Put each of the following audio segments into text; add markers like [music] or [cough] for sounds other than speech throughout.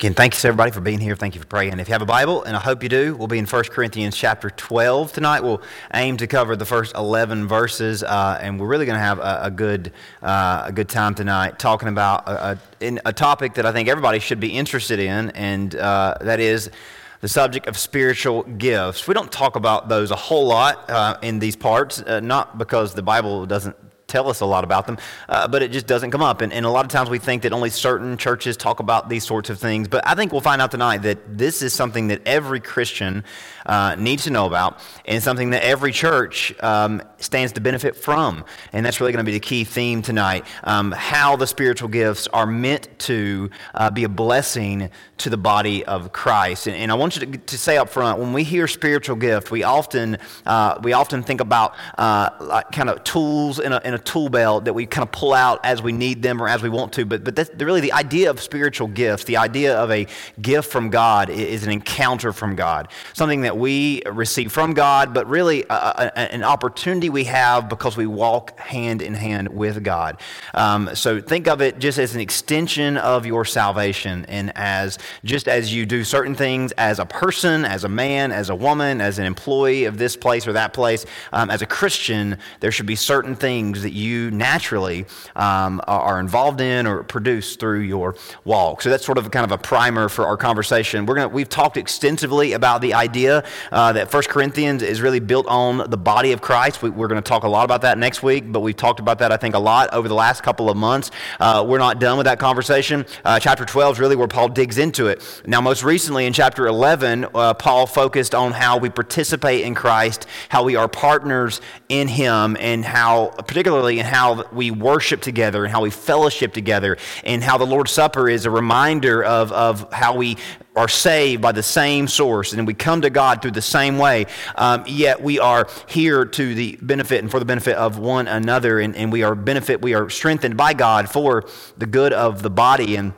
Again, thank you everybody for being here. Thank you for praying. If you have a Bible, and I hope you do, we'll be in 1 Corinthians chapter 12 tonight. We'll aim to cover the first 11 verses, uh, and we're really going to have a, a good, uh, a good time tonight talking about a, a, a, topic that I think everybody should be interested in, and uh, that is the subject of spiritual gifts. We don't talk about those a whole lot uh, in these parts, uh, not because the Bible doesn't tell us a lot about them, uh, but it just doesn't come up. And, and, a lot of times we think that only certain churches talk about these sorts of things. But I think we'll find out tonight that this is something that every Christian uh, needs to know about and something that every church um, stands to benefit from. And that's really going to be the key theme tonight um, how the spiritual gifts are meant to uh, be a blessing to the body of Christ. And, and I want you to, to, say up front when we hear spiritual gift, we often, uh, we often think about uh, like kind of tools in a, in a tool belt that we kind of pull out as we need them or as we want to. But, but that's really the idea of spiritual gifts, the idea of a gift from God is an encounter from God, something that we receive from God, but really a, a, an opportunity we have because we walk hand in hand with God. Um, so think of it just as an extension of your salvation and as just as you do certain things as a person, as a man, as a woman, as an employee of this place or that place, um, as a Christian, there should be certain things that that you naturally um, are involved in or produce through your walk. So that's sort of kind of a primer for our conversation. We're gonna, we've talked extensively about the idea uh, that 1 Corinthians is really built on the body of Christ. We, are going to talk a lot about that next week, but we've talked about that, I think, a lot over the last couple of months. Uh, we're not done with that conversation. Uh, chapter 12 is really where Paul digs into it. Now, most recently in chapter 11, uh, Paul focused on how we participate in Christ, how we are partners in Him, and how, particularly particularly in how we worship together and how we fellowship together, and how the Lord's Supper is a reminder of, of how we are saved by the same source and we come to God through the same way, um, yet we are here to the benefit and for the benefit of one another, and, and we are benefit, we are strengthened by God for the good of the body. And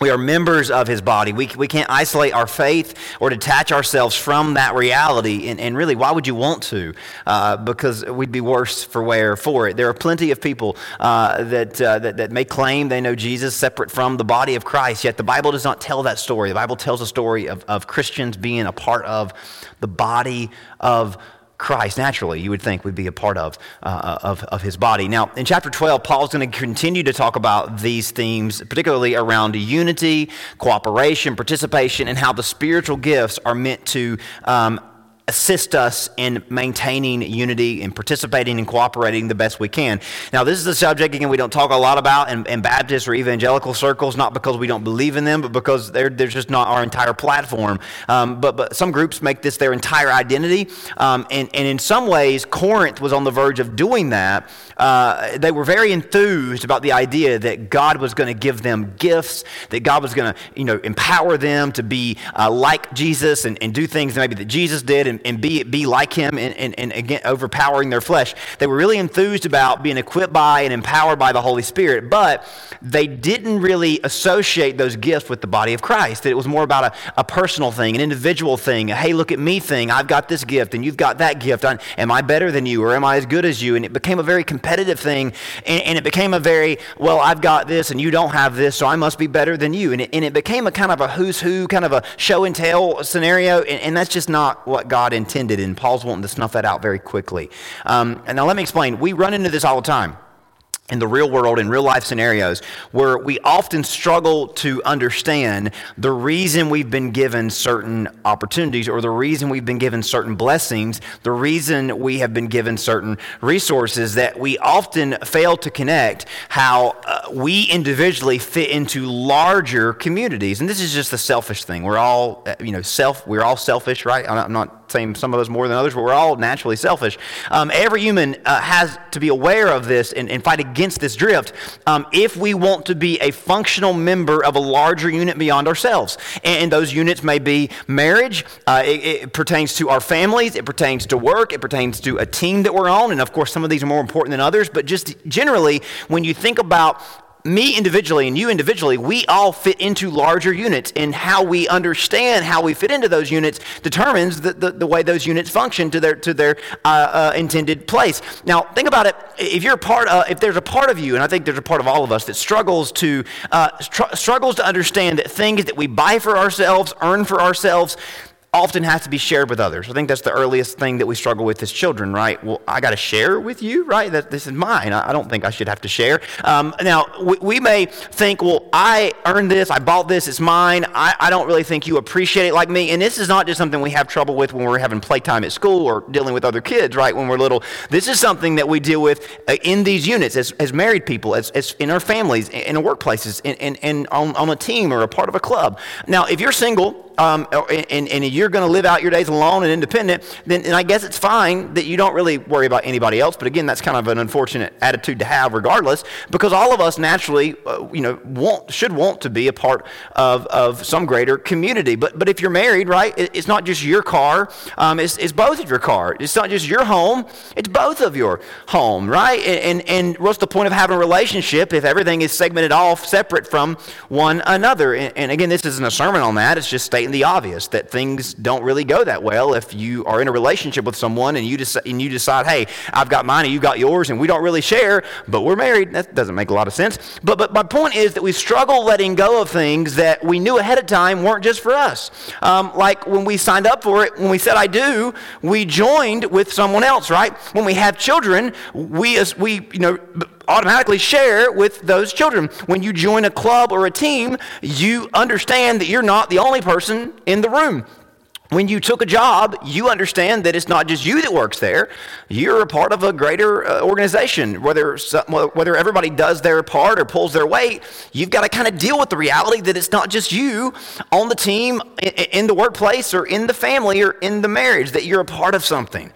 we are members of his body. We, we can't isolate our faith or detach ourselves from that reality. And, and really, why would you want to? Uh, because we'd be worse for wear for it. There are plenty of people uh, that, uh, that, that may claim they know Jesus separate from the body of Christ, yet the Bible does not tell that story. The Bible tells a story of, of Christians being a part of the body of Christ, naturally, you would think would be a part of, uh, of, of his body. Now, in chapter 12, Paul's going to continue to talk about these themes, particularly around unity, cooperation, participation, and how the spiritual gifts are meant to um, assist us in maintaining unity and participating and cooperating the best we can. Now, this is a subject, again, we don't talk a lot about in, in Baptist or evangelical circles, not because we don't believe in them, but because they're, they're just not our entire platform. Um, but, but some groups make this their entire identity. Um, and, and in some ways, Corinth was on the verge of doing that. Uh, they were very enthused about the idea that God was going to give them gifts, that God was going to you know, empower them to be uh, like Jesus and, and do things maybe that Jesus did. And, and, be, be like him and, and, and again, overpowering their flesh. They were really enthused about being equipped by and empowered by the Holy Spirit, but they didn't really associate those gifts with the body of Christ. That it was more about a, a personal thing, an individual thing, a hey, look at me thing. I've got this gift and you've got that gift. am I better than you or am I as good as you? And it became a very competitive thing and, and it became a very, well, I've got this and you don't have this, so I must be better than you. And it, and it became a kind of a who's who, kind of a show and tell scenario. And, and that's just not what God intended, and Paul's wanting to snuff that out very quickly. Um, and now let me explain. We run into this all the time in the real world, in real life scenarios, where we often struggle to understand the reason we've been given certain opportunities or the reason we've been given certain blessings, the reason we have been given certain resources, that we often fail to connect how uh, we individually fit into larger communities. And this is just a selfish thing. We're all, uh, you know, self, we're all selfish, right? I'm not saying some of us more than others, but we're all naturally selfish. Um, every human uh, has to be aware of this and, and fight against this drift um, if we want to be a functional member of a larger unit beyond ourselves. And, and those units may be marriage, uh, it, it, pertains to our families, it pertains to work, it pertains to a team that we're on. And of course, some of these are more important than others, but just generally, when you think about me individually and you individually, we all fit into larger units, and how we understand how we fit into those units determines the, the, the way those units function to their to their uh, uh, intended place. Now, think about it. If you're part, of, if there's a part of you, and I think there's a part of all of us that struggles to uh, str- struggles to understand that things that we buy for ourselves, earn for ourselves, often has to be shared with others. I think that's the earliest thing that we struggle with as children, right? Well, I got to share with you, right? That this is mine. I, don't think I should have to share. Um, now, we, we, may think, well, I earned this, I bought this, it's mine. I, I don't really think you appreciate it like me. And this is not just something we have trouble with when we're having playtime at school or dealing with other kids, right? When we're little. This is something that we deal with uh, in these units as, as married people, as, as in our families, in, our workplaces, and, on, on a team or a part of a club. Now, if you're single, um, and, and, you're going to live out your days alone and independent, then and I guess it's fine that you don't really worry about anybody else. But again, that's kind of an unfortunate attitude to have, regardless, because all of us naturally, uh, you know, want should want to be a part of, of some greater community. But but if you're married, right, it, it's not just your car; um, it's, it's both of your car. It's not just your home; it's both of your home, right? And, and and what's the point of having a relationship if everything is segmented off, separate from one another? And, and again, this isn't a sermon on that; it's just stating stating the obvious that things don't really go that well if you are in a relationship with someone and you, and you decide, hey, I've got mine and you got yours and we don't really share, but we're married. That doesn't make a lot of sense. But, but my point is that we struggle letting go of things that we knew ahead of time weren't just for us. Um, like when we signed up for it, when we said I do, we joined with someone else, right? When we have children, we, we you know, automatically share with those children. When you join a club or a team, you understand that you're not the only person in the room. When you took a job, you understand that it's not just you that works there. You're a part of a greater uh, organization. Whether, whether everybody does their part or pulls their weight, you've got to kind of deal with the reality that it's not just you on the team, in the workplace, or in the family, or in the marriage, that you're a part of something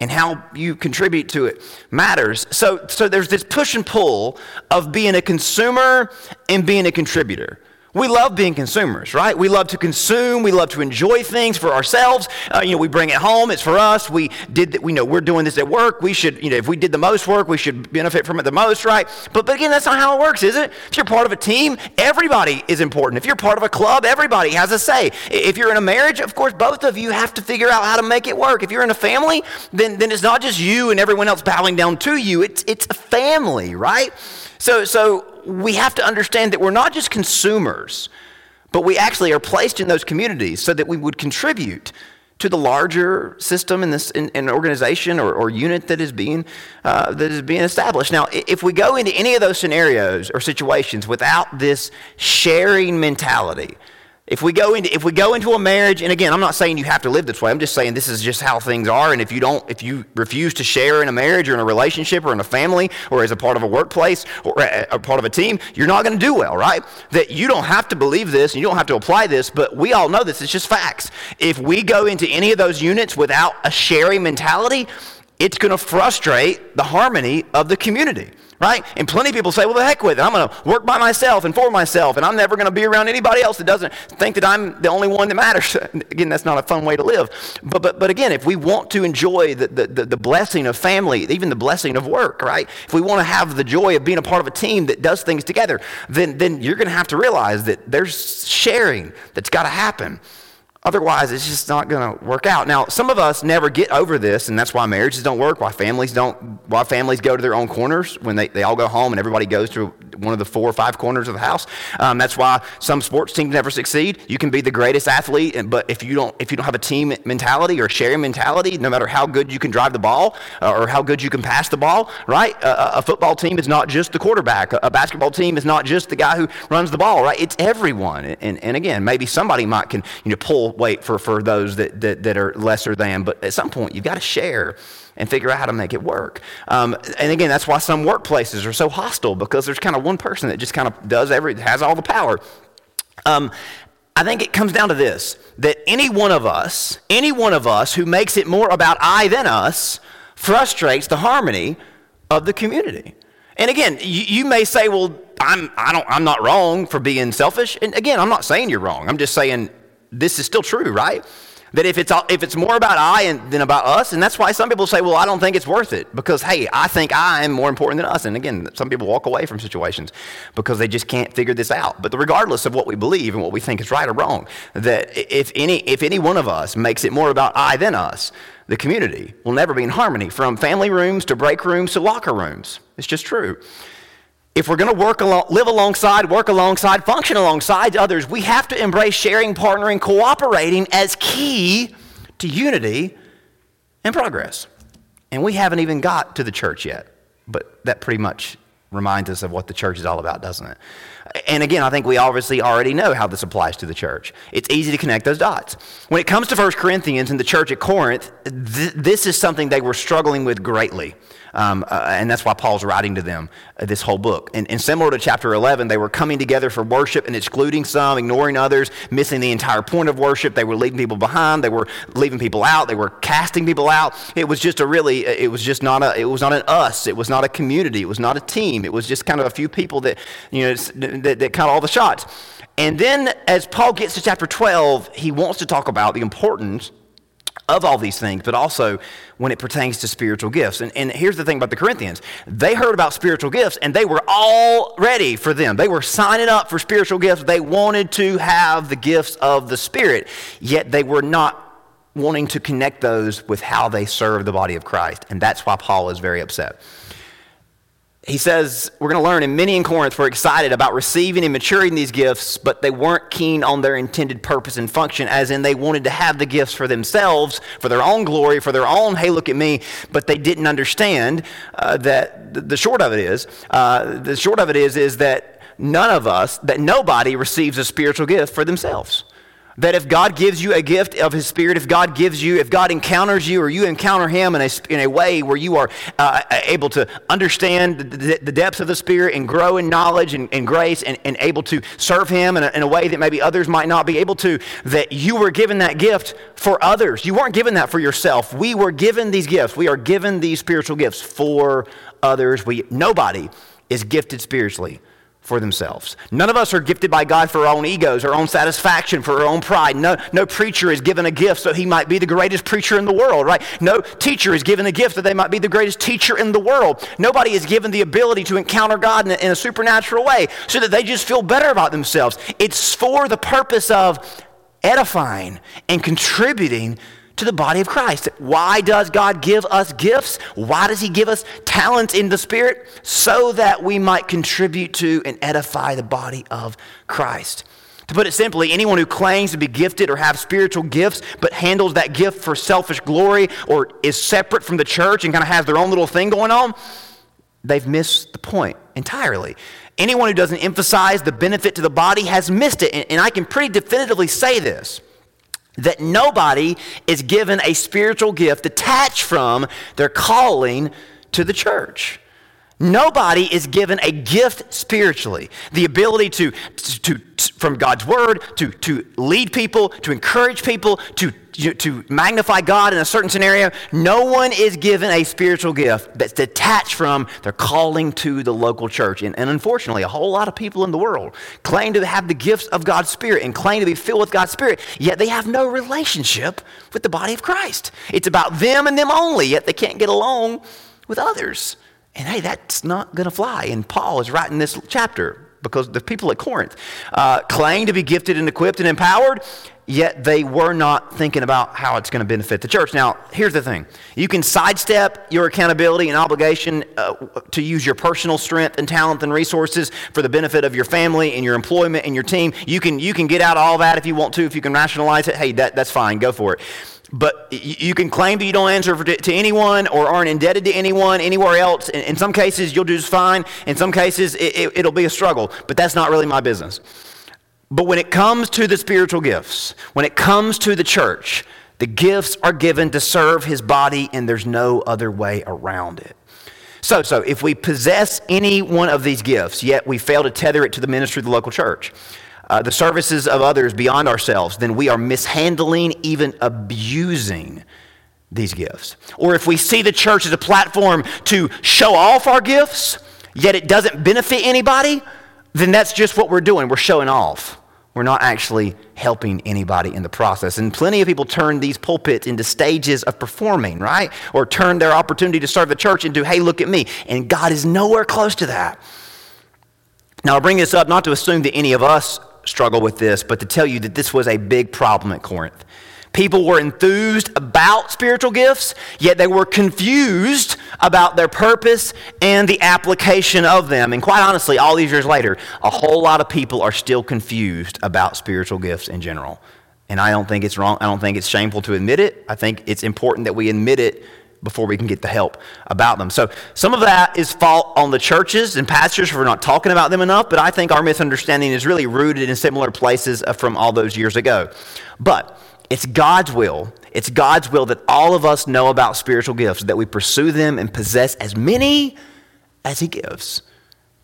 and how you contribute to it matters. So, so there's this push and pull of being a consumer and being a contributor. We love being consumers, right? We love to consume. We love to enjoy things for ourselves. Uh, you know, we bring it home. It's for us. We did. that. we know we're doing this at work. We should, you know, if we did the most work, we should benefit from it the most, right? But, but again, that's not how it works, is it? If you're part of a team, everybody is important. If you're part of a club, everybody has a say. If you're in a marriage, of course, both of you have to figure out how to make it work. If you're in a family, then then it's not just you and everyone else bowing down to you. It's it's a family, right? So so we have to understand that we're not just consumers, but we actually are placed in those communities so that we would contribute to the larger system in this in, in organization or, or, unit that is being uh, that is being established. Now, if we go into any of those scenarios or situations without this sharing mentality, if we go into if we go into a marriage, and again, I'm not saying you have to live this way. I'm just saying this is just how things are. And if you don't, if you refuse to share in a marriage or in a relationship or in a family or as a part of a workplace or a part of a team, you're not going to do well, right? That you don't have to believe this and you don't have to apply this, but we all know this. It's just facts. If we go into any of those units without a sharing mentality, it's going to frustrate the harmony of the community right? And plenty of people say, well, the heck with it. I'm going to work by myself and for myself, and I'm never going to be around anybody else that doesn't think that I'm the only one that matters. [laughs] again, that's not a fun way to live. But, but, but again, if we want to enjoy the, the, the blessing of family, even the blessing of work, right? If we want to have the joy of being a part of a team that does things together, then, then you're going to have to realize that there's sharing that's got to happen. Otherwise, it's just not going to work out. Now, some of us never get over this, and that's why marriages don't work, why families don't, why families go to their own corners when they, they all go home and everybody goes to one of the four or five corners of the house. Um, that's why some sports teams never succeed. You can be the greatest athlete, but if you don't, if you don't have a team mentality or sharing mentality, no matter how good you can drive the ball uh, or how good you can pass the ball, right? a football team is not just the quarterback. A, a, basketball team is not just the guy who runs the ball, right? It's everyone. And, and again, maybe somebody might can you know pull weight for, for those that, that, that are lesser than, but at some point you've got to share and figure out how to make it work. Um, and again, that's why some workplaces are so hostile because there's kind of one person that just kind of does every, has all the power. Um, I think it comes down to this that any one of us, any one of us who makes it more about I than us, frustrates the harmony of the community. And again, you, you may say, well, I'm, I don't, I'm not wrong for being selfish. And again, I'm not saying you're wrong. I'm just saying this is still true, right? That if it's, if it's more about I than about us, and that's why some people say, well, I don't think it's worth it because, hey, I think I am more important than us. And again, some people walk away from situations because they just can't figure this out. But regardless of what we believe and what we think is right or wrong, that if any, if any one of us makes it more about I than us, the community will never be in harmony from family rooms to break rooms to locker rooms. It's just true. If we're going to work along, live alongside, work alongside, function alongside others, we have to embrace sharing, partnering, cooperating as key to unity and progress. And we haven't even got to the church yet, but that pretty much reminds us of what the church is all about, doesn't it? And again, I think we obviously already know how this applies to the church. It's easy to connect those dots. When it comes to 1 Corinthians and the church at Corinth, th- this is something they were struggling with greatly. Um, uh, and that's why Paul's writing to them uh, this whole book. And, and, similar to chapter 11, they were coming together for worship and excluding some, ignoring others, missing the entire point of worship. They were leaving people behind. They were leaving people out. They were casting people out. It was just a really, it was just not a, it was not an us. It was not a community. It was not a team. It was just kind of a few people that, you know, that, that caught all the shots. And then as Paul gets to chapter 12, he wants to talk about the importance of all these things, but also when it pertains to spiritual gifts. And, and here's the thing about the Corinthians they heard about spiritual gifts and they were all ready for them. They were signing up for spiritual gifts. They wanted to have the gifts of the Spirit, yet they were not wanting to connect those with how they serve the body of Christ. And that's why Paul is very upset he says, we're going to learn, and many in Corinth were excited about receiving and maturing these gifts, but they weren't keen on their intended purpose and function, as in they wanted to have the gifts for themselves, for their own glory, for their own, hey, look at me, but they didn't understand uh, that the, short of it is, uh, the short of it is, is that none of us, that nobody receives a spiritual gift for themselves. That if God gives you a gift of His Spirit, if God gives you, if God encounters you or you encounter Him in a, in a way where you are uh, able to understand the, the, depths of the Spirit and grow in knowledge and, and grace and, and, able to serve Him in a, in a way that maybe others might not be able to, that you were given that gift for others. You weren't given that for yourself. We were given these gifts. We are given these spiritual gifts for others. We, nobody is gifted spiritually for themselves. None of us are gifted by God for our own egos, our own satisfaction, for our own pride. No, no preacher is given a gift so he might be the greatest preacher in the world, right? No teacher is given a gift that they might be the greatest teacher in the world. Nobody is given the ability to encounter God in a, in a supernatural way so that they just feel better about themselves. It's for the purpose of edifying and contributing to the body of Christ. Why does God give us gifts? Why does He give us talents in the Spirit? So that we might contribute to and edify the body of Christ. To put it simply, anyone who claims to be gifted or have spiritual gifts but handles that gift for selfish glory or is separate from the church and kind of has their own little thing going on, they've missed the point entirely. Anyone who doesn't emphasize the benefit to the body has missed it. And, I can pretty definitively say this that nobody is given a spiritual gift detached from their calling to the church. Nobody is given a gift spiritually, the ability to, to, to, from God's word, to, to lead people, to encourage people, to, to magnify God in a certain scenario. No one is given a spiritual gift that's detached from their calling to the local church. And, and unfortunately, a whole lot of people in the world claim to have the gifts of God's Spirit and claim to be filled with God's Spirit, yet they have no relationship with the body of Christ. It's about them and them only, yet they can't get along with others. And hey, that's not going to fly. And Paul is writing this chapter because the people at Corinth uh, claim to be gifted and equipped and empowered, yet they were not thinking about how it's going to benefit the church. Now, here's the thing you can sidestep your accountability and obligation uh, to use your personal strength and talent and resources for the benefit of your family and your employment and your team. You can, you can get out all that if you want to, if you can rationalize it. Hey, that, that's fine, go for it. But you can claim that you don't answer to anyone or aren't indebted to anyone anywhere else. In some cases, you'll do just fine. In some cases, it, will be a struggle. But that's not really my business. But when it comes to the spiritual gifts, when it comes to the church, the gifts are given to serve his body, and there's no other way around it. So, so if we possess any one of these gifts, yet we fail to tether it to the ministry of the local church, uh, the services of others beyond ourselves, then we are mishandling, even abusing these gifts. Or if we see the church as a platform to show off our gifts, yet it doesn't benefit anybody, then that's just what we're doing. We're showing off. we're not actually helping anybody in the process. And plenty of people turn these pulpits into stages of performing, right? Or turn their opportunity to serve the church into, hey, look at me. And God is nowhere close to that. Now, I bring this up not to assume that any of us struggle with this, but to tell you that this was a big problem at Corinth. People were enthused about spiritual gifts, yet they were confused about their purpose and the application of them. And quite honestly, all these years later, a whole lot of people are still confused about spiritual gifts in general. And I don't think it's wrong. I don't think it's shameful to admit it. I think it's important that we admit it before we can get the help about them. So some of that is fault on the churches and pastors for not talking about them enough, but I think our misunderstanding is really rooted in similar places uh, from all those years ago. But it's God's will. It's God's will that all of us know about spiritual gifts, that we pursue them and possess as many as He gives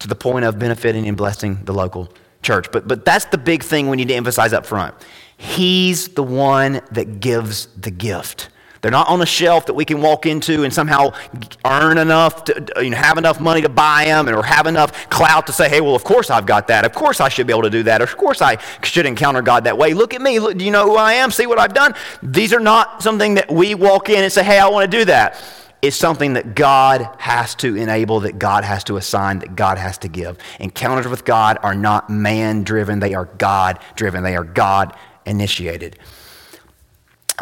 to the point of benefiting and blessing the local church. But, but that's the big thing we need to emphasize up front. He's the one that gives the gift. They're not on a shelf that we can walk into and somehow earn enough to you know, have enough money to buy them or have enough clout to say, hey, well, of course I've got that. Of course I should be able to do that. Of course I should encounter God that way. Look at me. Look, do you know who I am? See what I've done? These are not something that we walk in and say, hey, I want to do that. It's something that God has to enable, that God has to assign, that God has to give. Encounters with God are not man driven, they are God driven, they are God initiated.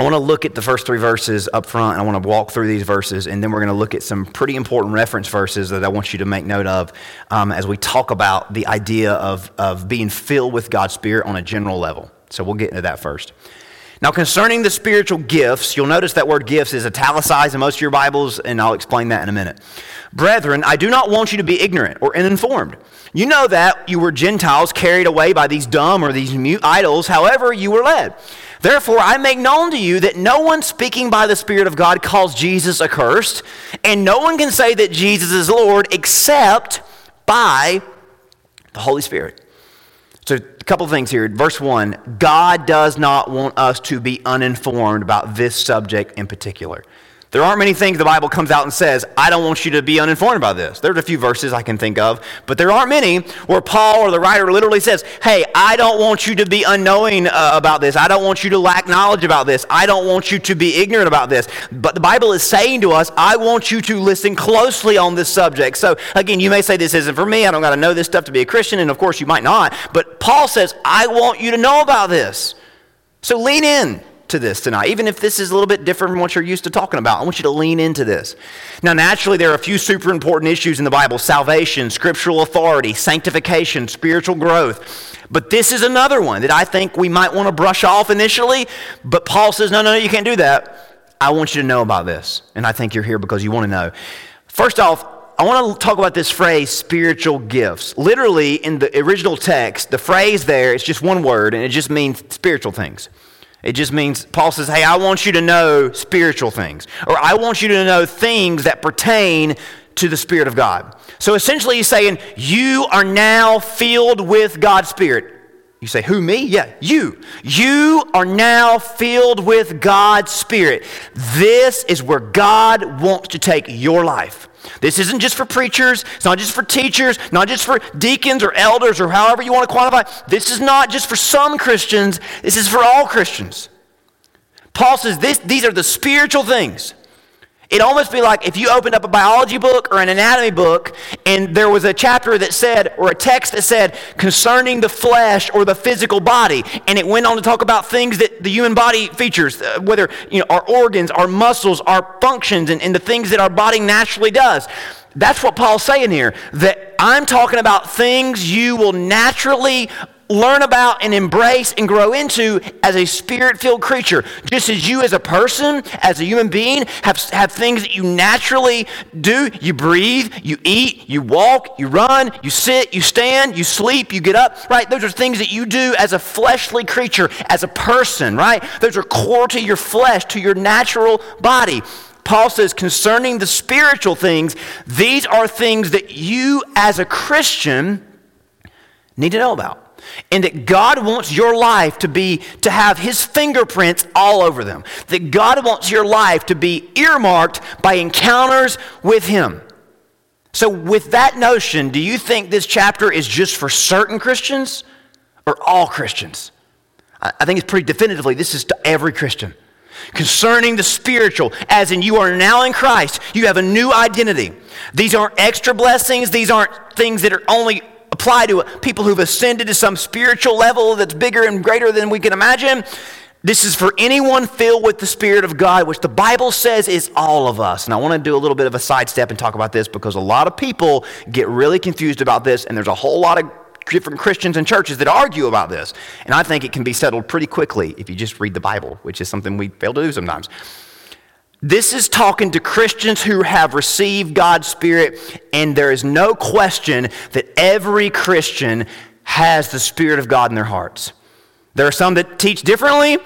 I want to look at the first three verses up front. and I want to walk through these verses, and then we're going to look at some pretty important reference verses that I want you to make note of um, as we talk about the idea of, of being filled with God's Spirit on a general level. So we'll get into that first. Now, concerning the spiritual gifts, you'll notice that word gifts is italicized in most of your Bibles, and I'll explain that in a minute. Brethren, I do not want you to be ignorant or uninformed. You know that you were Gentiles carried away by these dumb or these mute idols, however, you were led. Therefore, I make known to you that no one speaking by the Spirit of God calls Jesus accursed, and no one can say that Jesus is Lord except by the Holy Spirit. So, a couple of things here. Verse 1 God does not want us to be uninformed about this subject in particular. There aren't many things the Bible comes out and says, I don't want you to be uninformed about this. There's a few verses I can think of, but there aren't many where Paul or the writer literally says, Hey, I don't want you to be unknowing uh, about this. I don't want you to lack knowledge about this. I don't want you to be ignorant about this. But the Bible is saying to us, I want you to listen closely on this subject. So, again, you may say this isn't for me. I don't got to know this stuff to be a Christian, and of course you might not. But Paul says, I want you to know about this. So lean in to this tonight, even if this is a little bit different from what you're used to talking about. I want you to lean into this. Now, naturally, there are a few super important issues in the Bible salvation, scriptural authority, sanctification, spiritual growth. But this is another one that I think we might want to brush off initially. But Paul says, no, no, no, you can't do that. I want you to know about this. And I think you're here because you want to know. First off, I want to talk about this phrase, spiritual gifts. Literally, in the original text, the phrase there is just one word, and it just means spiritual things. It just means, Paul says, hey, I want you to know spiritual things, or I want you to know things that pertain to the Spirit of God. So essentially, he's saying, you are now filled with God's Spirit. You say, Who, me? Yeah, you. You are now filled with God's Spirit. This is where God wants to take your life. This isn't just for preachers, it's not just for teachers, not just for deacons or elders or however you want to quantify. This is not just for some Christians, this is for all Christians. Paul says this, these are the spiritual things. It'd almost be like if you opened up a biology book or an anatomy book and there was a chapter that said, or a text that said, concerning the flesh or the physical body. And it went on to talk about things that the human body features, uh, whether you know, our organs, our muscles, our functions, and, and the things that our body naturally does. That's what Paul's saying here. That I'm talking about things you will naturally learn about and embrace and grow into as a spirit filled creature. Just as you, as a person, as a human being, have, have things that you naturally do. You breathe, you eat, you walk, you run, you sit, you stand, you sleep, you get up, right? Those are things that you do as a fleshly creature, as a person, right? Those are core to your flesh, to your natural body. Paul says, concerning the spiritual things, these are things that you as a Christian need to know about and that God wants your life to be to have his fingerprints all over them. That God wants your life to be earmarked by encounters with him. So with that notion, do you think this chapter is just for certain Christians? or all Christians? I think it's pretty definitively this is to every Christian. Concerning the spiritual, as in you are now in Christ, you have a new identity. These aren't extra blessings, these aren't things that are only apply to people who've ascended to some spiritual level that's bigger and greater than we can imagine. This is for anyone filled with the Spirit of God, which the Bible says is all of us. And I want to do a little bit of a sidestep and talk about this because a lot of people get really confused about this, and there's a whole lot of different Christians and churches that argue about this. And I think it can be settled pretty quickly if you just read the Bible, which is something we fail to do sometimes. This is talking to Christians who have received God's Spirit, and there is no question that every Christian has the Spirit of God in their hearts. There are some that teach differently,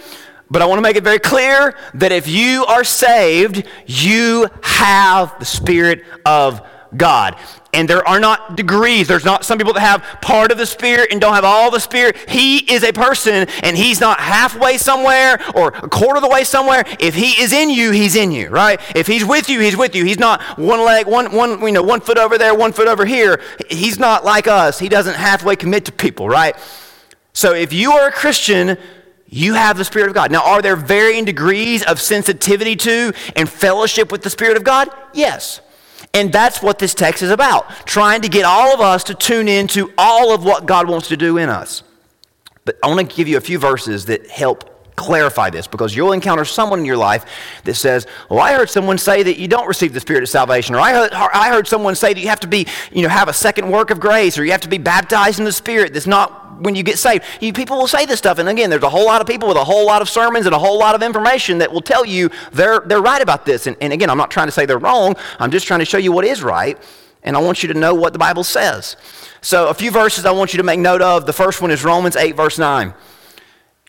but I want to make it very clear that if you are saved, you have the Spirit of God. And there are not degrees. There's not some people that have part of the Spirit and don't have all the Spirit. He is a person, and He's not halfway somewhere or a quarter of the way somewhere. If He is in you, He's in you, right? If He's with you, He's with you. He's not one leg, one, one, you know, one foot over there, one foot over here. He's not like us. He doesn't halfway commit to people, right? So if you are a Christian, you have the Spirit of God. Now, are there varying degrees of sensitivity to and fellowship with the Spirit of God? Yes. And that's what this text is about trying to get all of us to tune into all of what God wants to do in us. But I want to give you a few verses that help clarify this because you'll encounter someone in your life that says, Well, I heard someone say that you don't receive the Spirit of salvation, or I heard, I heard someone say that you have to be, you know, have a second work of grace, or you have to be baptized in the Spirit. That's not when you get saved. You, people will say this stuff, and again, there's a whole lot of people with a whole lot of sermons and a whole lot of information that will tell you they're, they're right about this. And, and again, I'm not trying to say they're wrong, I'm just trying to show you what is right, and I want you to know what the Bible says. So, a few verses I want you to make note of. The first one is Romans 8, verse 9.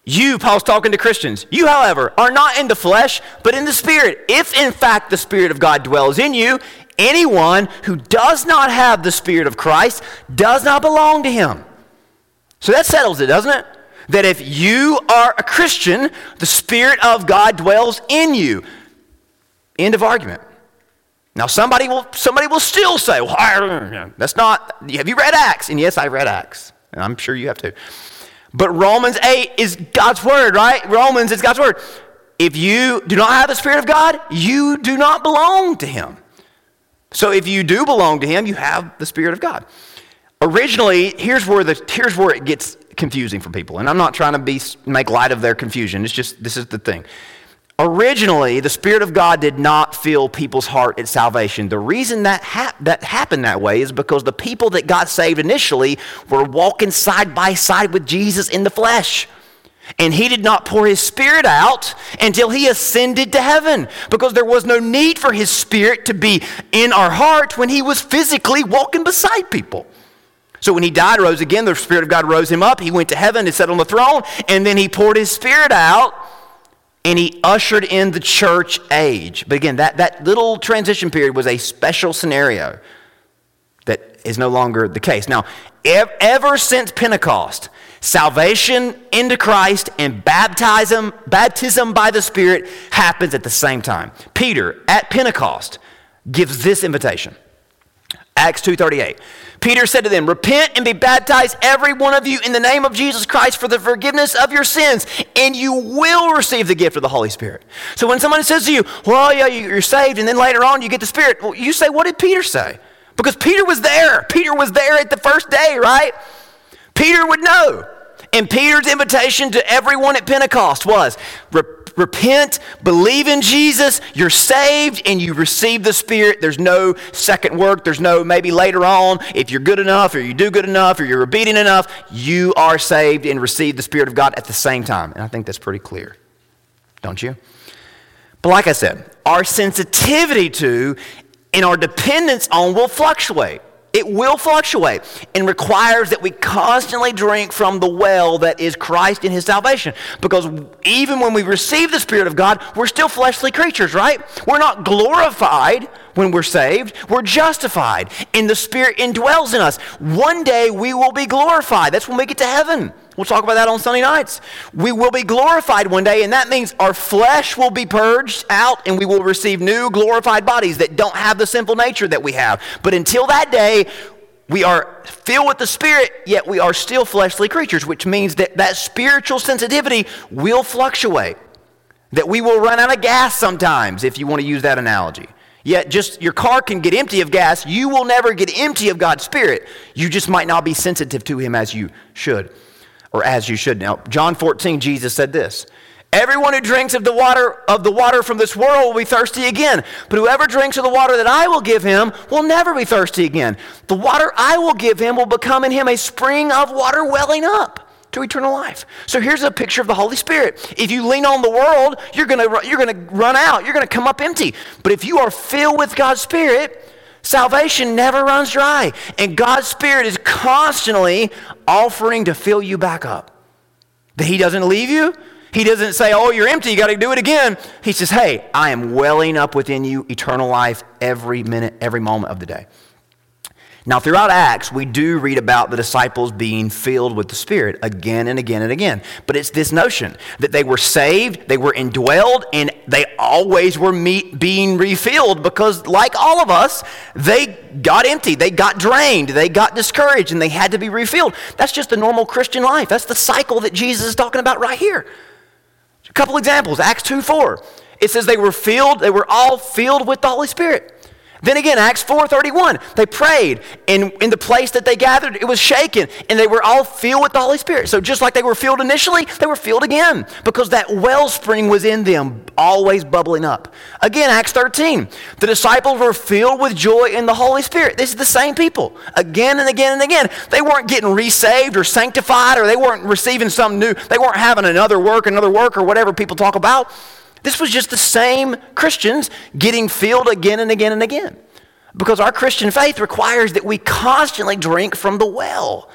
You, Paul's talking to Christians, you, however, are not in the flesh, but in the Spirit. If in fact the Spirit of God dwells in you, anyone who does not have the Spirit of Christ does not belong to him. So that settles it, doesn't it? That if you are a Christian, the Spirit of God dwells in you. End of argument. Now somebody will somebody will still say, well, that's not have you read Acts? And yes, I read Acts. And I'm sure you have to. But Romans 8 is God's word, right? Romans is God's word. If you do not have the Spirit of God, you do not belong to Him. So if you do belong to Him, you have the Spirit of God. Originally, here's where, the, here's where it gets confusing for people. And I'm not trying to be, make light of their confusion. It's just, this is the thing. Originally, the Spirit of God did not fill people's heart at salvation. The reason that, ha- that happened that way is because the people that got saved initially were walking side by side with Jesus in the flesh. And he did not pour his spirit out until he ascended to heaven because there was no need for his spirit to be in our heart when he was physically walking beside people. So when he died, rose again, the Spirit of God rose him up. He went to heaven and sat on the throne, and then he poured his Spirit out and he ushered in the church age. But again, that, that little transition period was a special scenario that is no longer the case. Now, ev- ever since Pentecost, salvation into Christ and baptism, baptism by the Spirit happens at the same time. Peter, at Pentecost, gives this invitation. Acts 2:38. Peter said to them, Repent and be baptized, every one of you, in the name of Jesus Christ for the forgiveness of your sins, and you will receive the gift of the Holy Spirit. So when someone says to you, Well, yeah, you're saved, and then later on you get the Spirit, well, you say, What did Peter say? Because Peter was there. Peter was there at the first day, right? Peter would know. And Peter's invitation to everyone at Pentecost was repent, believe in Jesus, you're saved, and you receive the Spirit. There's no second work. There's no maybe later on, if you're good enough, or you do good enough, or you're obedient enough, you are saved and receive the Spirit of God at the same time. And I think that's pretty clear, don't you? But like I said, our sensitivity to and our dependence on will fluctuate. It will fluctuate and requires that we constantly drink from the well that is Christ in his salvation. Because even when we receive the Spirit of God, we're still fleshly creatures, right? We're not glorified when we're saved, we're justified, and the Spirit indwells in us. One day we will be glorified. That's when we get to heaven. We'll talk about that on Sunday nights. We will be glorified one day, and that means our flesh will be purged out and we will receive new glorified bodies that don't have the sinful nature that we have. But until that day, we are filled with the Spirit, yet we are still fleshly creatures, which means that that spiritual sensitivity will fluctuate. That we will run out of gas sometimes, if you want to use that analogy. Yet, just your car can get empty of gas. You will never get empty of God's Spirit. You just might not be sensitive to Him as you should, or as you should. Now, John 14, Jesus said this Everyone who drinks of the water of the water from this world will be thirsty again. But whoever drinks of the water that I will give him will never be thirsty again. The water I will give him will become in him a spring of water welling up to eternal life. So here's a picture of the Holy Spirit. If you lean on the world, you're going to you're going to run out. You're going to come up empty. But if you are filled with God's Spirit, salvation never runs dry. And God's Spirit is constantly offering to fill you back up. That he doesn't leave you, he doesn't say, Oh, you're empty, you got to do it again. He says, Hey, I am welling up within you eternal life every minute, every moment of the day. Now, throughout Acts, we do read about the disciples being filled with the Spirit again and again and again. But it's this notion that they were saved, they were indwelled, and they always were meet, being refilled because, like all of us, they got empty, they got drained, they got discouraged, and they had to be refilled. That's just the normal Christian life. That's the cycle that Jesus is talking about right here. A couple examples Acts 2 4. It says they were filled, they were all filled with the Holy Spirit. Then again, Acts 4:31, they prayed, and in the place that they gathered, it was shaken, and they were all filled with the Holy Spirit. So just like they were filled initially, they were filled again because that wellspring was in them, always bubbling up. Again, Acts 13, the disciples were filled with joy in the Holy Spirit. This is the same people, again and again and again. They weren't getting resaved or sanctified, or they weren't receiving some new. They weren't having another work, another work, or whatever people talk about. This was just the same Christians getting filled again and again and again. Because our Christian faith requires that we constantly drink from the well.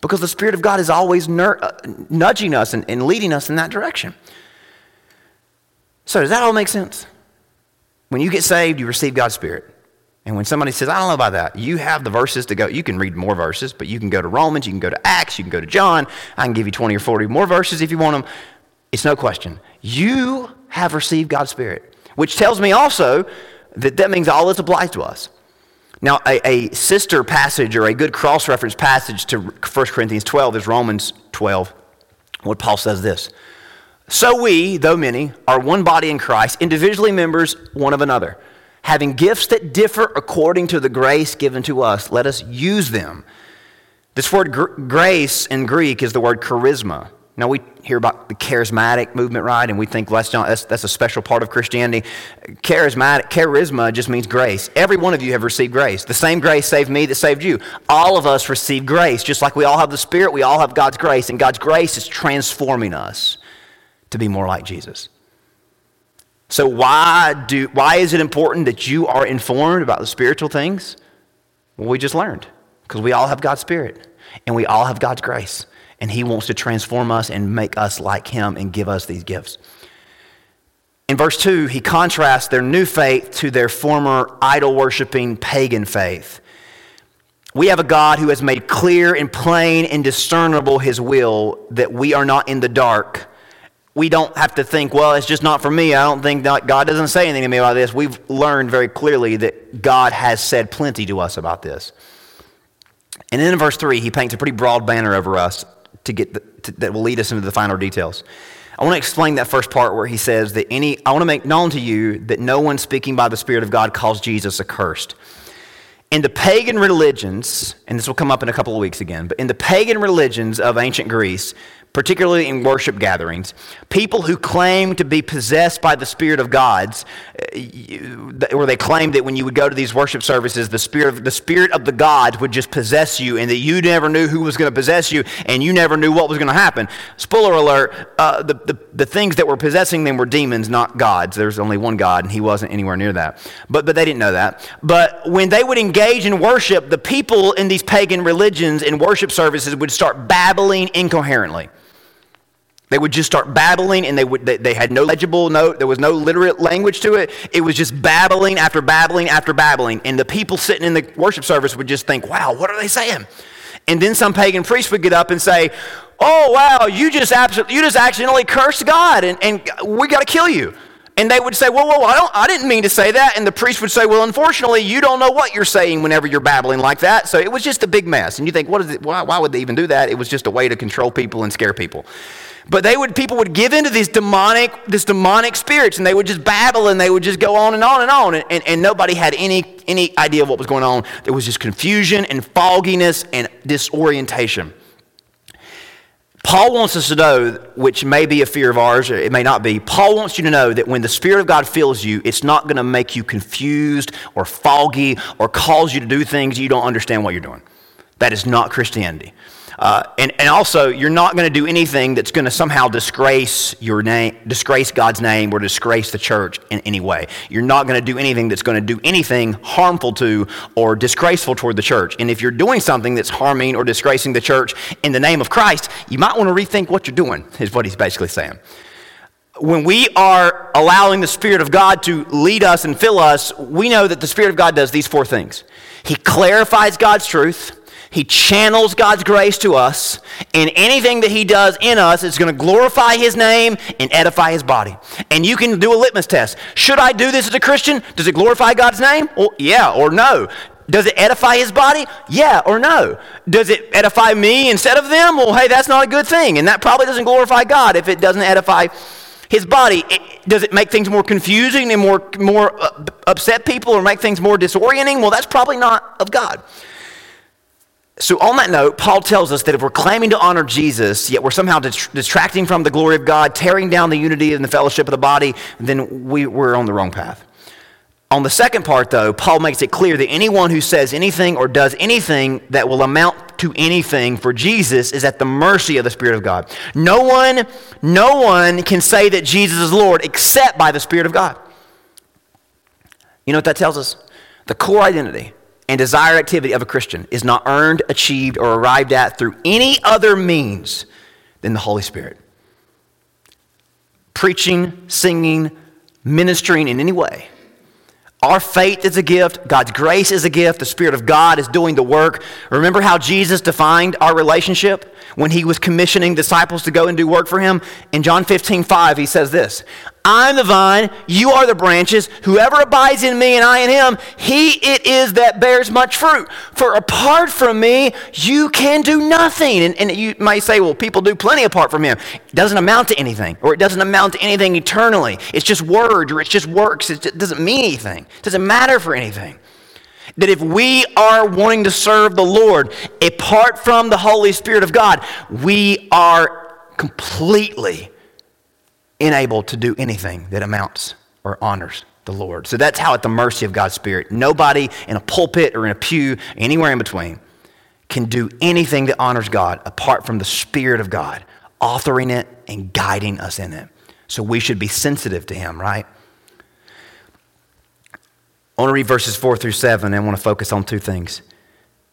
Because the Spirit of God is always ner- uh, nudging us and, and leading us in that direction. So, does that all make sense? When you get saved, you receive God's Spirit. And when somebody says, I don't know about that, you have the verses to go. You can read more verses, but you can go to Romans, you can go to Acts, you can go to John. I can give you 20 or 40 more verses if you want them. It's no question. You have received God's Spirit, which tells me also that that means all this applies to us. Now, a, a sister passage or a good cross reference passage to 1 Corinthians 12 is Romans 12, what Paul says this. So we, though many, are one body in Christ, individually members one of another. Having gifts that differ according to the grace given to us, let us use them. This word gr- grace in Greek is the word charisma. Now, we hear about the charismatic movement, right? And we think well, that's, that's a special part of Christianity. Charismatic, charisma just means grace. Every one of you have received grace. The same grace saved me that saved you. All of us receive grace. Just like we all have the Spirit, we all have God's grace. And God's grace is transforming us to be more like Jesus. So, why, do, why is it important that you are informed about the spiritual things? Well, we just learned. Because we all have God's Spirit and we all have God's grace and He wants to transform us and make us like Him and give us these gifts. In verse 2, he contrasts their new faith to their former idol worshiping pagan faith. We have a God who has made clear and plain and discernible his will that we are not in the dark. We don't have to think, well, it's just not for me. I don't think that God doesn't say anything to me about this. We've learned very clearly that God has said plenty to us about this. And then in verse 3, he paints a pretty broad banner over us to get the, to, that will lead us into the final details. I want to explain that first part where he says that any, I want to make known to you that no one speaking by the Spirit of God calls Jesus accursed. In the pagan religions, and this will come up in a couple of weeks again, but in the pagan religions of ancient Greece, particularly in worship gatherings, people who claim to be possessed by the Spirit of gods, or they claim that when you would go to these worship services, the Spirit of, the Spirit of the gods would just possess you and that you never knew who was going to possess you and you never knew what was going to happen. Spoiler alert, uh, the, the, the things that were possessing them were demons, not gods. There's only one God and he wasn't anywhere near that. But, but they didn't know that. But when they would engage in worship, the people in these pagan religions and worship services would start babbling incoherently. They would just start babbling, and they, would, they, they, had no legible note. There was no literate language to it. It was just babbling after babbling after babbling. And the people sitting in the worship service would just think, wow, what are they saying? And then some pagan priest would get up and say, oh, wow, you just, absolutely, you just accidentally cursed God, and, and we got to kill you. And they would say, Whoa, whoa, I, I didn't mean to say that. And the priest would say, Well, unfortunately, you don't know what you're saying whenever you're babbling like that. So it was just a big mess. And you think, what is it? Why, why would they even do that? It was just a way to control people and scare people. But they would, people would give into these demonic, this demonic spirits, and they would just babble, and they would just go on and on and on, and, and, and nobody had any, any idea of what was going on. There was just confusion and fogginess and disorientation. Paul wants us to know, which may be a fear of ours, it may not be. Paul wants you to know that when the Spirit of God fills you, it's not going to make you confused or foggy or cause you to do things you don't understand what you're doing. That is not Christianity. Uh, and, and also, you're not going to do anything that's going to somehow disgrace your name, disgrace God's name, or disgrace the church in any way. You're not going to do anything that's going to do anything harmful to or disgraceful toward the church. And if you're doing something that's harming or disgracing the church in the name of Christ, you might want to rethink what you're doing, is what he's basically saying when we are allowing the Spirit of God to lead us and fill us, we know that the Spirit of God does these four things. He clarifies God's truth, he channels God's grace to us, and anything that He does in us is going to glorify His name and edify His body. And you can do a litmus test. Should I do this as a Christian? Does it glorify God's name? Well, yeah or no. Does it edify His body? Yeah or no. Does it edify me instead of them? Well, hey, that's not a good thing, and that probably doesn't glorify God if it doesn't edify his body does it make things more confusing and more more uh, upset people or make things more disorienting well that's probably not of god so, on that note, Paul tells us that if we're claiming to honor Jesus, yet we're somehow distracting from the glory of God, tearing down the unity and the fellowship of the body, then we, we're on the wrong path. On the second part, though, Paul makes it clear that anyone who says anything or does anything that will amount to anything for Jesus is at the mercy of the Spirit of God. No one, no one can say that Jesus is Lord except by the Spirit of God. You know what that tells us? The core identity and desire activity of a Christian is not earned, achieved, or arrived at through any other means than the Holy Spirit. Preaching, singing, ministering in any way. Our faith is a gift. God's grace is a gift. The Spirit of God is doing the work. Remember how Jesus defined our relationship when he was commissioning disciples to go and do work for him? In John 15, 5, he says this I'm the vine, you are the branches. Whoever abides in me and I in him, he it is that bears much fruit. For apart from me, you can do nothing. And, and you might say, well, people do plenty apart from him. It doesn't amount to anything, or it doesn't amount to anything eternally. It's just words, or it's just works. It doesn't mean anything, it doesn't matter for anything that if we are wanting to serve the Lord apart from the Holy Spirit of God, we are completely unable to do anything that amounts or honors the Lord. So that's how, at the mercy of God's Spirit, nobody in a pulpit or in a pew, anywhere in between, can do anything that honors God apart from the Spirit of God, authoring it and guiding us in it. So we should be sensitive to Him, right? I want to read verses 4 through 7 and I want to focus on two things.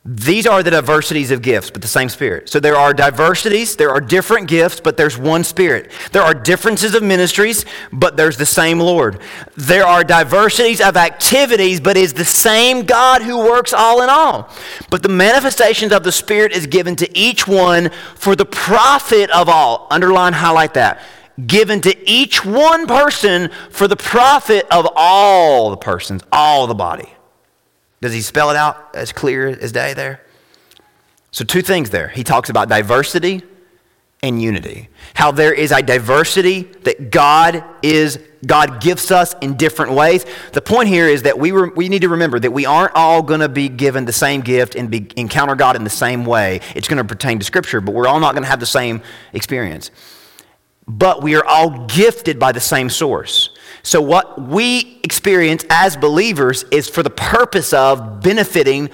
These are the diversities of gifts, but the same Spirit. So there are diversities, there are different gifts, but there's one Spirit. There are differences of ministries, but there's the same Lord. There are diversities of activities, but it's the same God who works all in all. But the manifestations of the Spirit is given to each one for the profit of all. Underline, highlight that. Given to each one person for the profit of all the persons, all the body. Does he spell it out as clear as day there? So, two things there. He talks about diversity and unity. How there is a diversity that God is God gives us in different ways. The point here is that we, re, we need to remember that we aren't all going to be given the same gift and be, encounter God in the same way. It's going to pertain to Scripture, but we're all not going to have the same experience. But we are all gifted by the same source. So, what we experience as believers is for the purpose of benefiting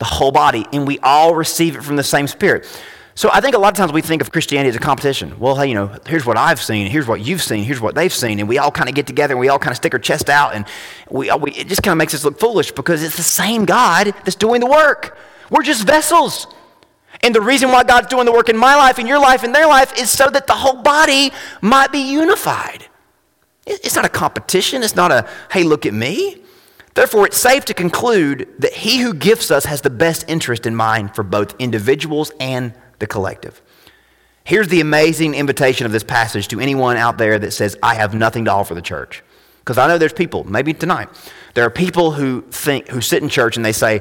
the whole body, and we all receive it from the same Spirit. So, I think a lot of times we think of Christianity as a competition. Well, hey, you know, here's what I've seen, here's what you've seen, here's what they've seen, and we all kind of get together and we all kind of stick our chest out, and we, we it just kind of makes us look foolish because it's the same God that's doing the work. We're just vessels. And the reason why God's doing the work in my life, in your life, in their life is so that the whole body might be unified. It's not a competition. It's not a, hey, look at me. Therefore, it's safe to conclude that he who gifts us has the best interest in mind for both individuals and the collective. Here's the amazing invitation of this passage to anyone out there that says, I have nothing to offer the church. Because I know there's people, maybe tonight, there are people who think, who sit in church and they say,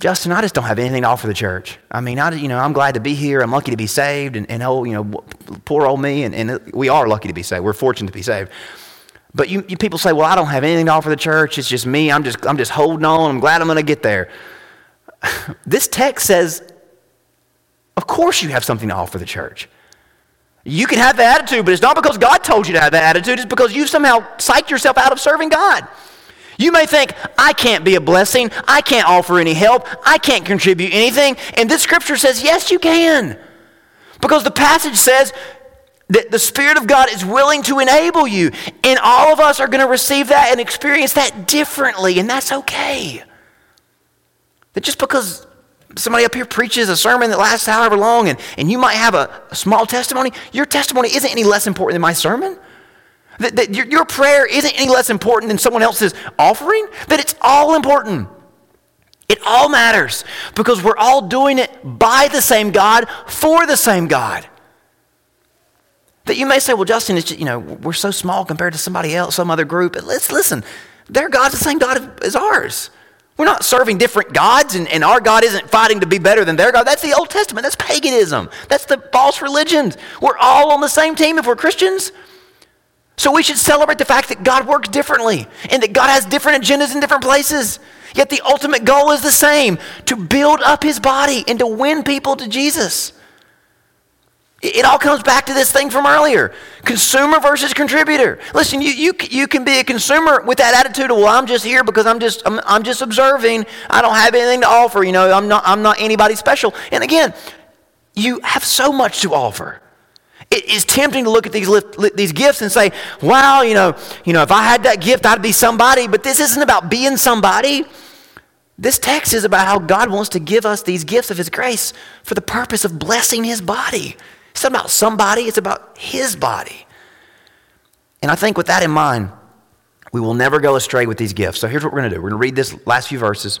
Justin, I just don't have anything to offer the church. I mean, I, you know, I'm glad to be here. I'm lucky to be saved. And, and oh, you know, poor old me. And, and we are lucky to be saved. We're fortunate to be saved. But you, you people say, well, I don't have anything to offer the church. It's just me. I'm just, I'm just holding on. I'm glad I'm going to get there. [laughs] this text says, of course you have something to offer the church. You can have the attitude, but it's not because God told you to have that attitude. It's because you've somehow psyched yourself out of serving God. You may think, I can't be a blessing. I can't offer any help. I can't contribute anything. And this scripture says, yes, you can. Because the passage says that the Spirit of God is willing to enable you. And all of us are going to receive that and experience that differently. And that's okay. That just because somebody up here preaches a sermon that lasts however long and, and you might have a, a small testimony, your testimony isn't any less important than my sermon. That, that your, your prayer isn't any less important than someone else's offering, that it's all important. It all matters because we're all doing it by the same God for the same God. That you may say, well, Justin, it's just, you know, we're so small compared to somebody else, some other group. But let's listen, their God's the same God as ours. We're not serving different gods, and, and our God isn't fighting to be better than their God. That's the Old Testament. That's paganism. That's the false religions. We're all on the same team if we're Christians. So we should celebrate the fact that God works differently and that God has different agendas in different places. Yet the ultimate goal is the same to build up his body and to win people to Jesus. It all comes back to this thing from earlier consumer versus contributor. Listen, you, you, you can be a consumer with that attitude of, well, I'm just here because I'm just, I'm, I'm just observing. I don't have anything to offer. You know, I'm not, I'm not anybody special. And again, you have so much to offer. It is tempting to look at these, these gifts and say, wow, you know, you know, if I had that gift, I'd be somebody. But this isn't about being somebody. This text is about how God wants to give us these gifts of His grace for the purpose of blessing His body. It's not about somebody, it's about His body. And I think with that in mind, we will never go astray with these gifts. So here's what we're going to do we're going to read this last few verses.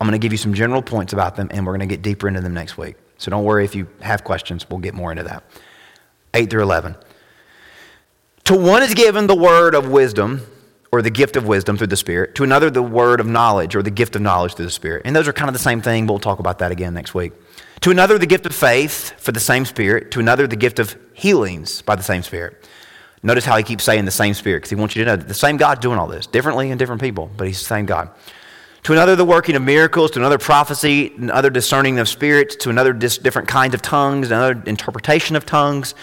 I'm going to give you some general points about them, and we're going to get deeper into them next week. So don't worry if you have questions, we'll get more into that. 8 through 11. To one is given the word of wisdom, or the gift of wisdom through the Spirit. To another, the word of knowledge, or the gift of knowledge through the Spirit. And those are kind of the same thing. but We'll talk about that again next week. To another, the gift of faith for the same Spirit. To another, the gift of healings by the same Spirit. Notice how he keeps saying the same Spirit, because he wants you to know that the same God's doing all this, differently in different people, but he's the same God. To another, the working of miracles. To another, prophecy. Another, discerning of spirits. To another, dis- different kinds of tongues. Another, interpretation of tongues.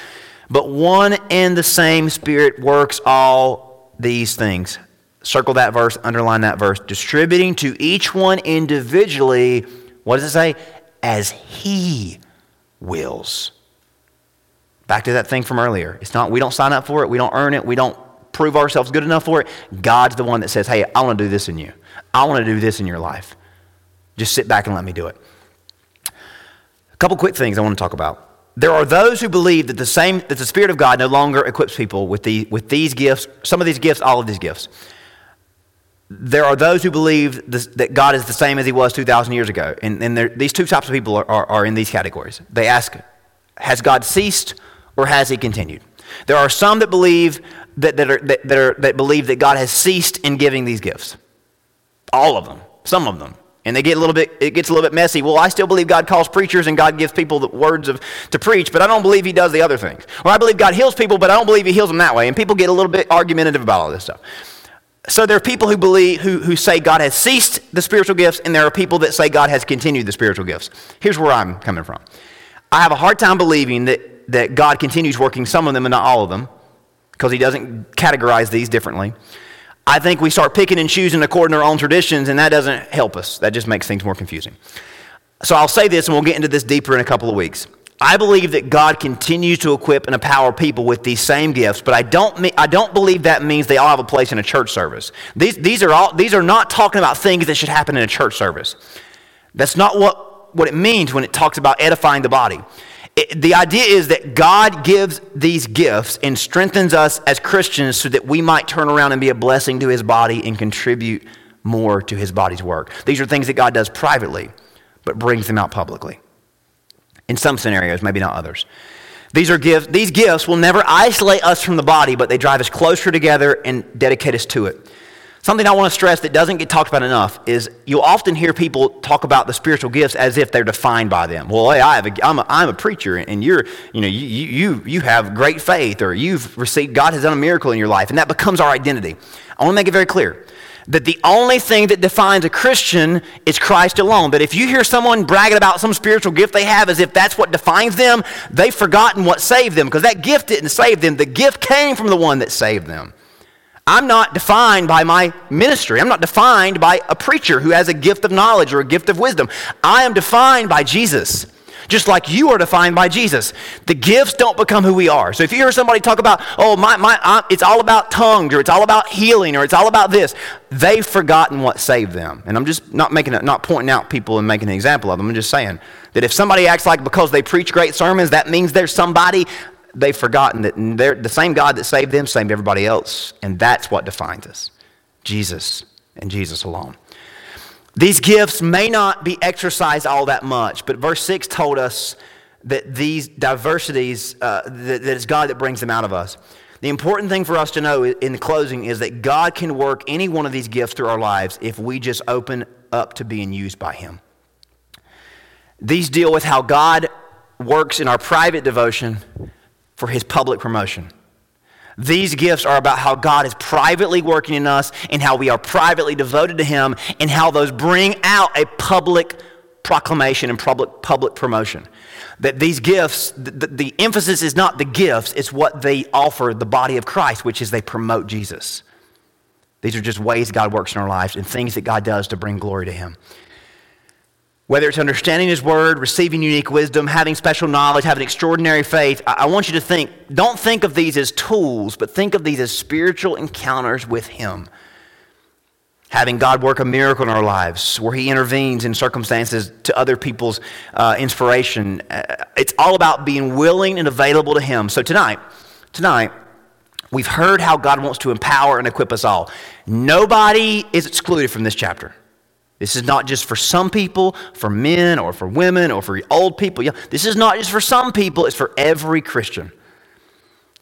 But one and the same Spirit works all these things. Circle that verse, underline that verse. Distributing to each one individually, what does it say? As He wills. Back to that thing from earlier. It's not, we don't sign up for it, we don't earn it, we don't prove ourselves good enough for it. God's the one that says, hey, I want to do this in you. I want to do this in your life. Just sit back and let me do it. A couple quick things I want to talk about. There are those who believe that the same that the Spirit of God no longer equips people with, the, with these gifts, some of these gifts, all of these gifts. There are those who believe this, that God is the same as he was 2,000 years ago. And, and these two types of people are, are, are in these categories. They ask, has God ceased or has he continued? There are some that believe that, that, are, that, that, are, that believe that God has ceased in giving these gifts. All of them, some of them and they get a little bit it gets a little bit messy well i still believe god calls preachers and god gives people the words of to preach but i don't believe he does the other things or i believe god heals people but i don't believe he heals them that way and people get a little bit argumentative about all this stuff so there are people who believe who, who say god has ceased the spiritual gifts and there are people that say god has continued the spiritual gifts here's where i'm coming from i have a hard time believing that that god continues working some of them and not all of them because he doesn't categorize these differently I think we start picking and choosing according to our own traditions, and that doesn't help us. That just makes things more confusing. So I'll say this, and we'll get into this deeper in a couple of weeks. I believe that God continues to equip and empower people with these same gifts, but I don't, I don't believe that means they all have a place in a church service. These, these, are all, these are not talking about things that should happen in a church service. That's not what, what it means when it talks about edifying the body. It, the idea is that God gives these gifts and strengthens us as Christians so that we might turn around and be a blessing to his body and contribute more to his body's work. These are things that God does privately, but brings them out publicly. In some scenarios, maybe not others. These, are gifts, these gifts will never isolate us from the body, but they drive us closer together and dedicate us to it. Something I want to stress that doesn't get talked about enough is you'll often hear people talk about the spiritual gifts as if they're defined by them. Well, hey, I have a, I'm, a, I'm a preacher, and you're, you know, you, you, you have great faith, or you've received, God has done a miracle in your life, and that becomes our identity. I want to make it very clear that the only thing that defines a Christian is Christ alone. That if you hear someone bragging about some spiritual gift they have as if that's what defines them, they've forgotten what saved them because that gift didn't save them. The gift came from the one that saved them. I'm not defined by my ministry. I'm not defined by a preacher who has a gift of knowledge or a gift of wisdom. I am defined by Jesus just like you are defined by Jesus. The gifts don't become who we are. So if you hear somebody talk about, oh, my, my, uh, it's all about tongues or it's all about healing or it's all about this, they've forgotten what saved them. And I'm just not making it, not pointing out people and making an example of them. I'm just saying that if somebody acts like because they preach great sermons, that means there's somebody, they've forgotten that they're the same God that saved them saved everybody else. And that's what defines us Jesus and Jesus alone. These gifts may not be exercised all that much, but verse 6 told us that these diversities, uh, that, that it's God that brings them out of us. The important thing for us to know in the closing is that God can work any one of these gifts through our lives if we just open up to being used by Him. These deal with how God works in our private devotion for His public promotion. These gifts are about how God is privately working in us and how we are privately devoted to Him and how those bring out a public proclamation and public, public promotion. That these gifts, the, the emphasis is not the gifts, it's what they offer the body of Christ, which is they promote Jesus. These are just ways God works in our lives and things that God does to bring glory to Him. Whether it's understanding His Word, receiving unique wisdom, having special knowledge, having extraordinary faith, I want you to think, don't think of these as tools, but think of these as spiritual encounters with Him. Having God work a miracle in our lives where He intervenes in circumstances to other people's uh, inspiration. Uh, it's all about being willing and available to Him. So tonight, tonight, we've heard how God wants to empower and equip us all. Nobody is excluded from this chapter. This is not just for some people, for men or for women or for old people. This is not just for some people, it's for every Christian.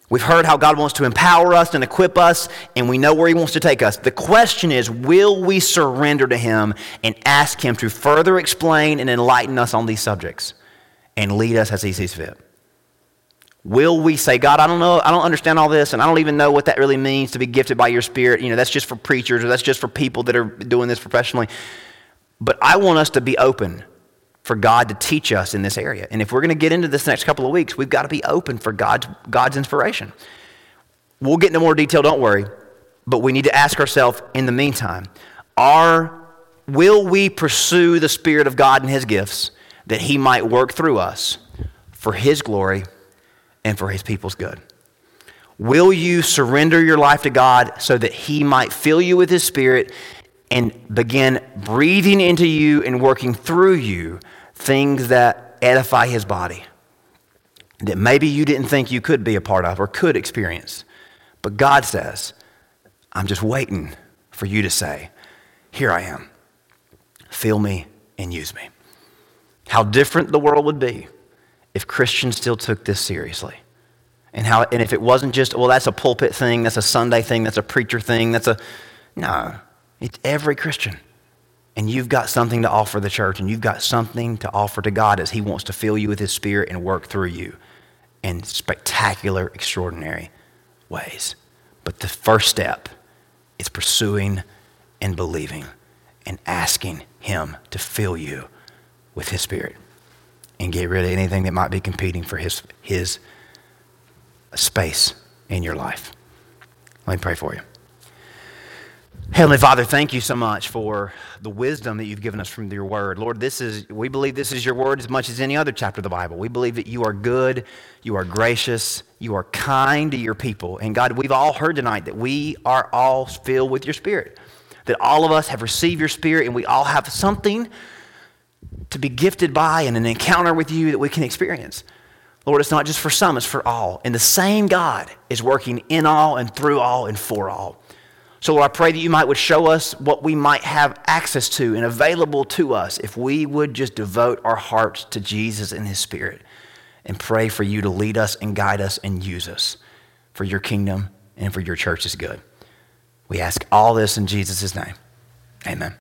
We've heard how God wants to empower us and equip us, and we know where He wants to take us. The question is will we surrender to Him and ask Him to further explain and enlighten us on these subjects and lead us as He sees fit? Will we say, God, I don't know, I don't understand all this, and I don't even know what that really means to be gifted by your Spirit? You know, that's just for preachers or that's just for people that are doing this professionally. But I want us to be open for God to teach us in this area. And if we're going to get into this next couple of weeks, we've got to be open for God's, God's inspiration. We'll get into more detail, don't worry. But we need to ask ourselves in the meantime are, will we pursue the Spirit of God and His gifts that He might work through us for His glory and for His people's good? Will you surrender your life to God so that He might fill you with His Spirit and begin breathing into you and working through you things that edify his body that maybe you didn't think you could be a part of or could experience. But God says, I'm just waiting for you to say, Here I am. Fill me and use me. How different the world would be if Christians still took this seriously. And, how, and if it wasn't just, well, that's a pulpit thing, that's a Sunday thing, that's a preacher thing, that's a. No, it's every Christian. And you've got something to offer the church, and you've got something to offer to God as He wants to fill you with His Spirit and work through you in spectacular, extraordinary ways. But the first step is pursuing and believing and asking Him to fill you with His Spirit and get rid of anything that might be competing for His, his space in your life. Let me pray for you. Heavenly Father, thank you so much for the wisdom that you've given us from your word. Lord, this is we believe this is your word as much as any other chapter of the Bible. We believe that you are good, you are gracious, you are kind to your people. And God, we've all heard tonight that we are all filled with your spirit. That all of us have received your spirit and we all have something to be gifted by and an encounter with you that we can experience. Lord, it's not just for some, it's for all. And the same God is working in all and through all and for all. So, Lord, I pray that you might would show us what we might have access to and available to us if we would just devote our hearts to Jesus and his spirit and pray for you to lead us and guide us and use us for your kingdom and for your church's good. We ask all this in Jesus' name. Amen.